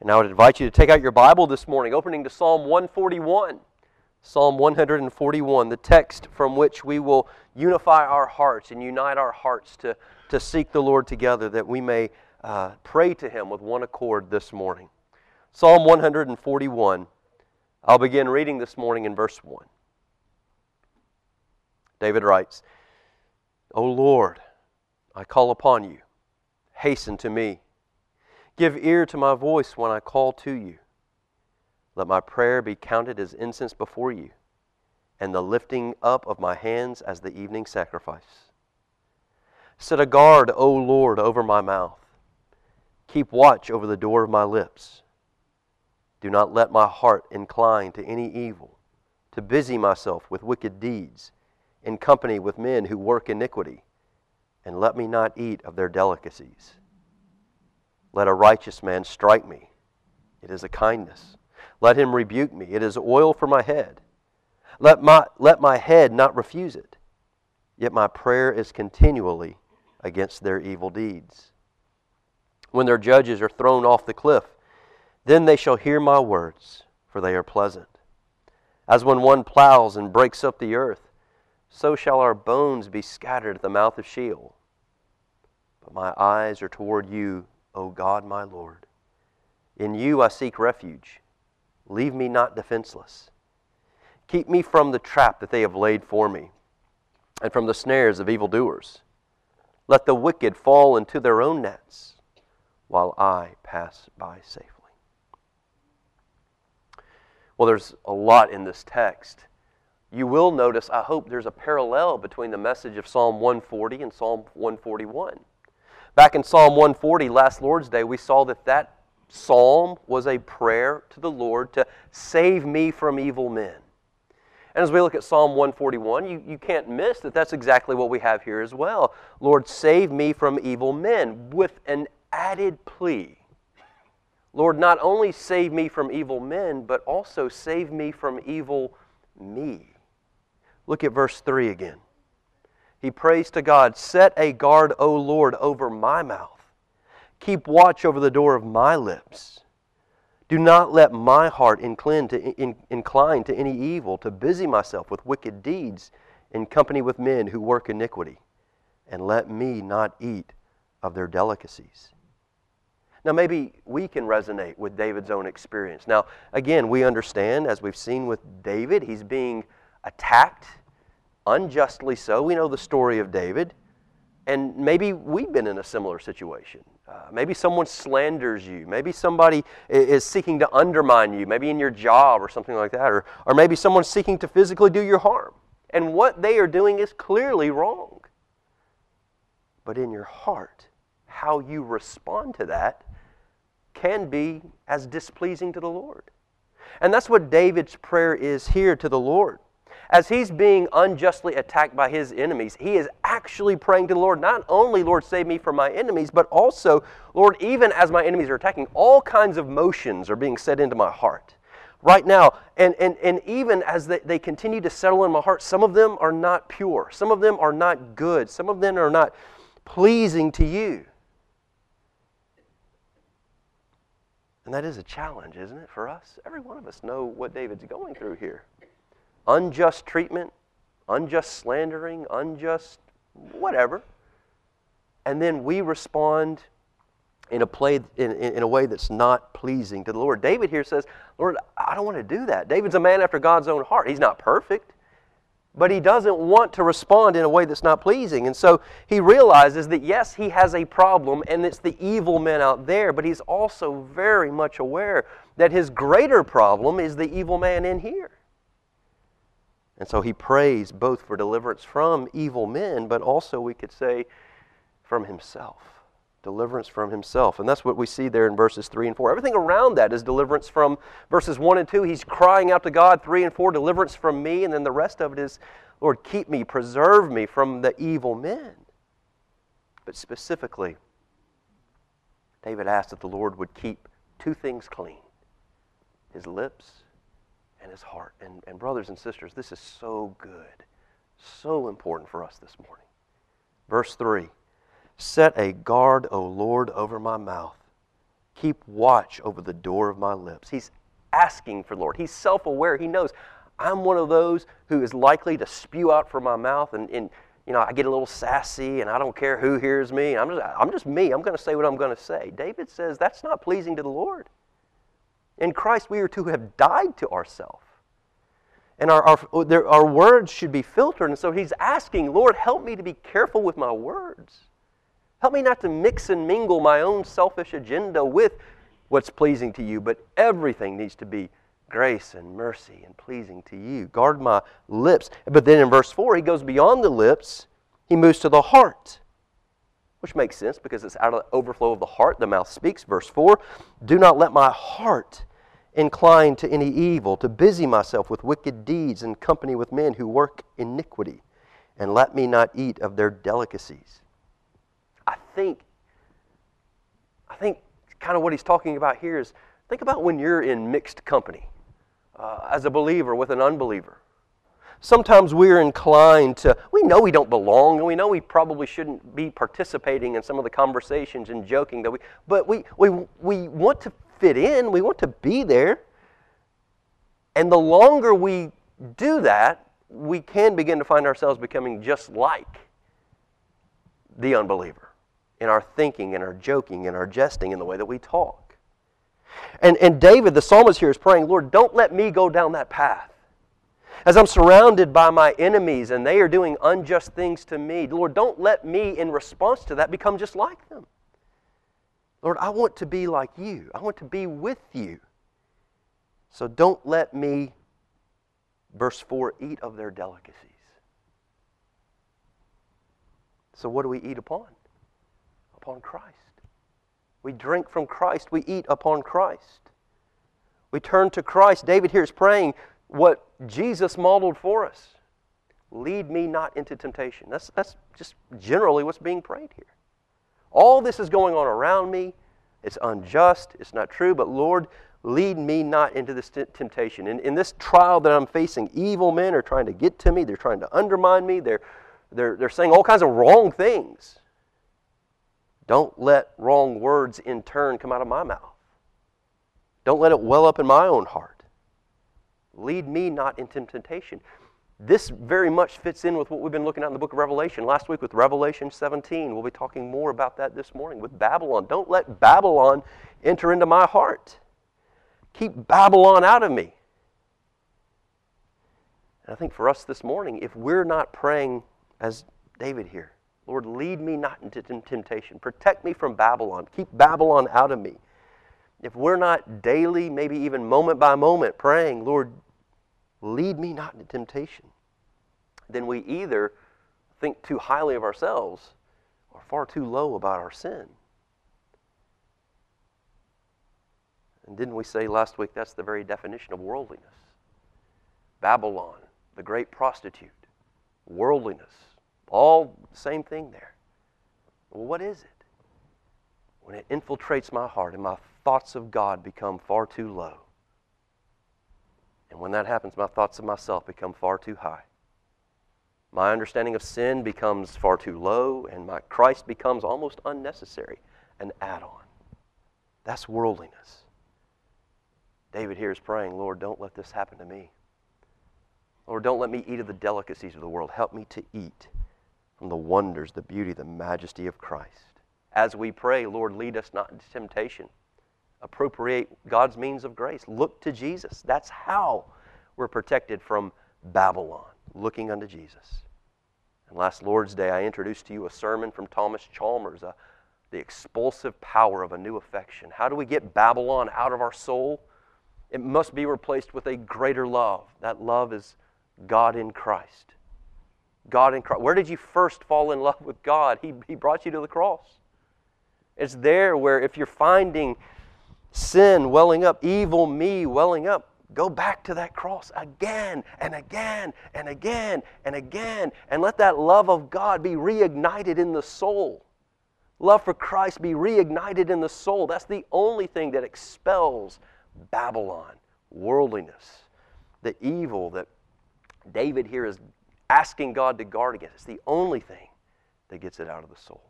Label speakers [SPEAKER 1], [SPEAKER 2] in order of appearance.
[SPEAKER 1] And I would invite you to take out your Bible this morning, opening to Psalm 141. Psalm 141, the text from which we will unify our hearts and unite our hearts to, to seek the Lord together, that we may uh, pray to Him with one accord this morning. Psalm 141. I'll begin reading this morning in verse 1. David writes, O Lord, I call upon you. Hasten to me. Give ear to my voice when I call to you. Let my prayer be counted as incense before you, and the lifting up of my hands as the evening sacrifice. Set a guard, O Lord, over my mouth. Keep watch over the door of my lips. Do not let my heart incline to any evil, to busy myself with wicked deeds, in company with men who work iniquity, and let me not eat of their delicacies. Let a righteous man strike me, it is a kindness. Let him rebuke me, it is oil for my head. Let my, let my head not refuse it, yet my prayer is continually against their evil deeds. When their judges are thrown off the cliff, then they shall hear my words, for they are pleasant. As when one plows and breaks up the earth, so shall our bones be scattered at the mouth of Sheol. But my eyes are toward you, O God my Lord. In you I seek refuge. Leave me not defenseless. Keep me from the trap that they have laid for me, and from the snares of evildoers. Let the wicked fall into their own nets, while I pass by safely. Well, there's a lot in this text. You will notice, I hope, there's a parallel between the message of Psalm 140 and Psalm 141. Back in Psalm 140, last Lord's Day, we saw that that psalm was a prayer to the Lord to save me from evil men. And as we look at Psalm 141, you, you can't miss that that's exactly what we have here as well. Lord, save me from evil men, with an added plea Lord, not only save me from evil men, but also save me from evil me. Look at verse 3 again. He prays to God, Set a guard, O Lord, over my mouth. Keep watch over the door of my lips. Do not let my heart incline to, any evil, to busy myself with wicked deeds in company with men who work iniquity, and let me not eat of their delicacies. Now, maybe we can resonate with David's own experience. Now, again, we understand, as we've seen with David, he's being attacked unjustly so. We know the story of David. And maybe we've been in a similar situation. Uh, maybe someone slanders you. Maybe somebody is seeking to undermine you, maybe in your job or something like that. Or, or maybe someone's seeking to physically do you harm. And what they are doing is clearly wrong. But in your heart, how you respond to that can be as displeasing to the Lord. And that's what David's prayer is here to the Lord. As he's being unjustly attacked by his enemies, he is actually praying to the Lord, not only, Lord, save me from my enemies, but also, Lord, even as my enemies are attacking, all kinds of motions are being set into my heart right now. And, and, and even as they, they continue to settle in my heart, some of them are not pure, some of them are not good, some of them are not pleasing to you. And that is a challenge, isn't it, for us? Every one of us know what David's going through here. Unjust treatment, unjust slandering, unjust whatever. And then we respond in a, play, in, in a way that's not pleasing to the Lord. David here says, Lord, I don't want to do that. David's a man after God's own heart. He's not perfect but he doesn't want to respond in a way that's not pleasing. And so he realizes that yes, he has a problem and it's the evil men out there, but he's also very much aware that his greater problem is the evil man in here. And so he prays both for deliverance from evil men, but also, we could say, from himself deliverance from himself. And that's what we see there in verses 3 and 4. Everything around that is deliverance from verses 1 and 2. He's crying out to God, 3 and 4, deliverance from me. And then the rest of it is, Lord, keep me, preserve me from the evil men. But specifically, David asked that the Lord would keep two things clean his lips and his heart. And, and brothers and sisters, this is so good, so important for us this morning. Verse 3 Set a guard, O Lord, over my mouth. Keep watch over the door of my lips. He's asking for Lord. He's self aware. He knows I'm one of those who is likely to spew out from my mouth and, and you know, I get a little sassy and I don't care who hears me. I'm just, I'm just me. I'm going to say what I'm going to say. David says that's not pleasing to the Lord. In Christ, we are to have died to ourselves. And our, our, oh, there, our words should be filtered. And so he's asking, Lord, help me to be careful with my words. Help me not to mix and mingle my own selfish agenda with what's pleasing to you, but everything needs to be grace and mercy and pleasing to you. Guard my lips. But then in verse 4, he goes beyond the lips, he moves to the heart, which makes sense because it's out of the overflow of the heart the mouth speaks. Verse 4 Do not let my heart incline to any evil, to busy myself with wicked deeds and company with men who work iniquity, and let me not eat of their delicacies. I think, I think kind of what he's talking about here is think about when you're in mixed company uh, as a believer with an unbeliever. Sometimes we're inclined to, we know we don't belong, and we know we probably shouldn't be participating in some of the conversations and joking that we, but we, we, we want to fit in, we want to be there. And the longer we do that, we can begin to find ourselves becoming just like the unbeliever in our thinking, in our joking, in our jesting, in the way that we talk. And, and David, the psalmist here, is praying, Lord, don't let me go down that path. As I'm surrounded by my enemies and they are doing unjust things to me, Lord, don't let me, in response to that, become just like them. Lord, I want to be like you. I want to be with you. So don't let me, verse 4, eat of their delicacies. So what do we eat upon? Upon Christ. We drink from Christ. We eat upon Christ. We turn to Christ. David here is praying what Jesus modeled for us. Lead me not into temptation. That's, that's just generally what's being prayed here. All this is going on around me. It's unjust. It's not true. But Lord, lead me not into this t- temptation. In, in this trial that I'm facing, evil men are trying to get to me. They're trying to undermine me. They're, they're, they're saying all kinds of wrong things. Don't let wrong words in turn come out of my mouth. Don't let it well up in my own heart. Lead me not into temptation. This very much fits in with what we've been looking at in the book of Revelation. Last week with Revelation 17, we'll be talking more about that this morning with Babylon. Don't let Babylon enter into my heart. Keep Babylon out of me. And I think for us this morning, if we're not praying as David here, Lord, lead me not into temptation. Protect me from Babylon. Keep Babylon out of me. If we're not daily, maybe even moment by moment, praying, Lord, lead me not into temptation, then we either think too highly of ourselves or far too low about our sin. And didn't we say last week that's the very definition of worldliness? Babylon, the great prostitute, worldliness, all the same thing there. Well, what is it? When it infiltrates my heart and my thoughts of God become far too low. And when that happens, my thoughts of myself become far too high. My understanding of sin becomes far too low, and my Christ becomes almost unnecessary, an add on. That's worldliness. David here is praying, Lord, don't let this happen to me. Lord, don't let me eat of the delicacies of the world. Help me to eat from the wonders, the beauty, the majesty of Christ. As we pray, Lord, lead us not into temptation. Appropriate God's means of grace. Look to Jesus. That's how we're protected from Babylon, looking unto Jesus. And last Lord's Day, I introduced to you a sermon from Thomas Chalmers, uh, The Expulsive Power of a New Affection. How do we get Babylon out of our soul? It must be replaced with a greater love. That love is God in Christ. God in Christ. Where did you first fall in love with God? He, he brought you to the cross. It's there where if you're finding sin welling up, evil me welling up, go back to that cross again and again and again and again and let that love of God be reignited in the soul. Love for Christ be reignited in the soul. That's the only thing that expels Babylon, worldliness, the evil that David here is asking God to guard against. It's the only thing that gets it out of the soul.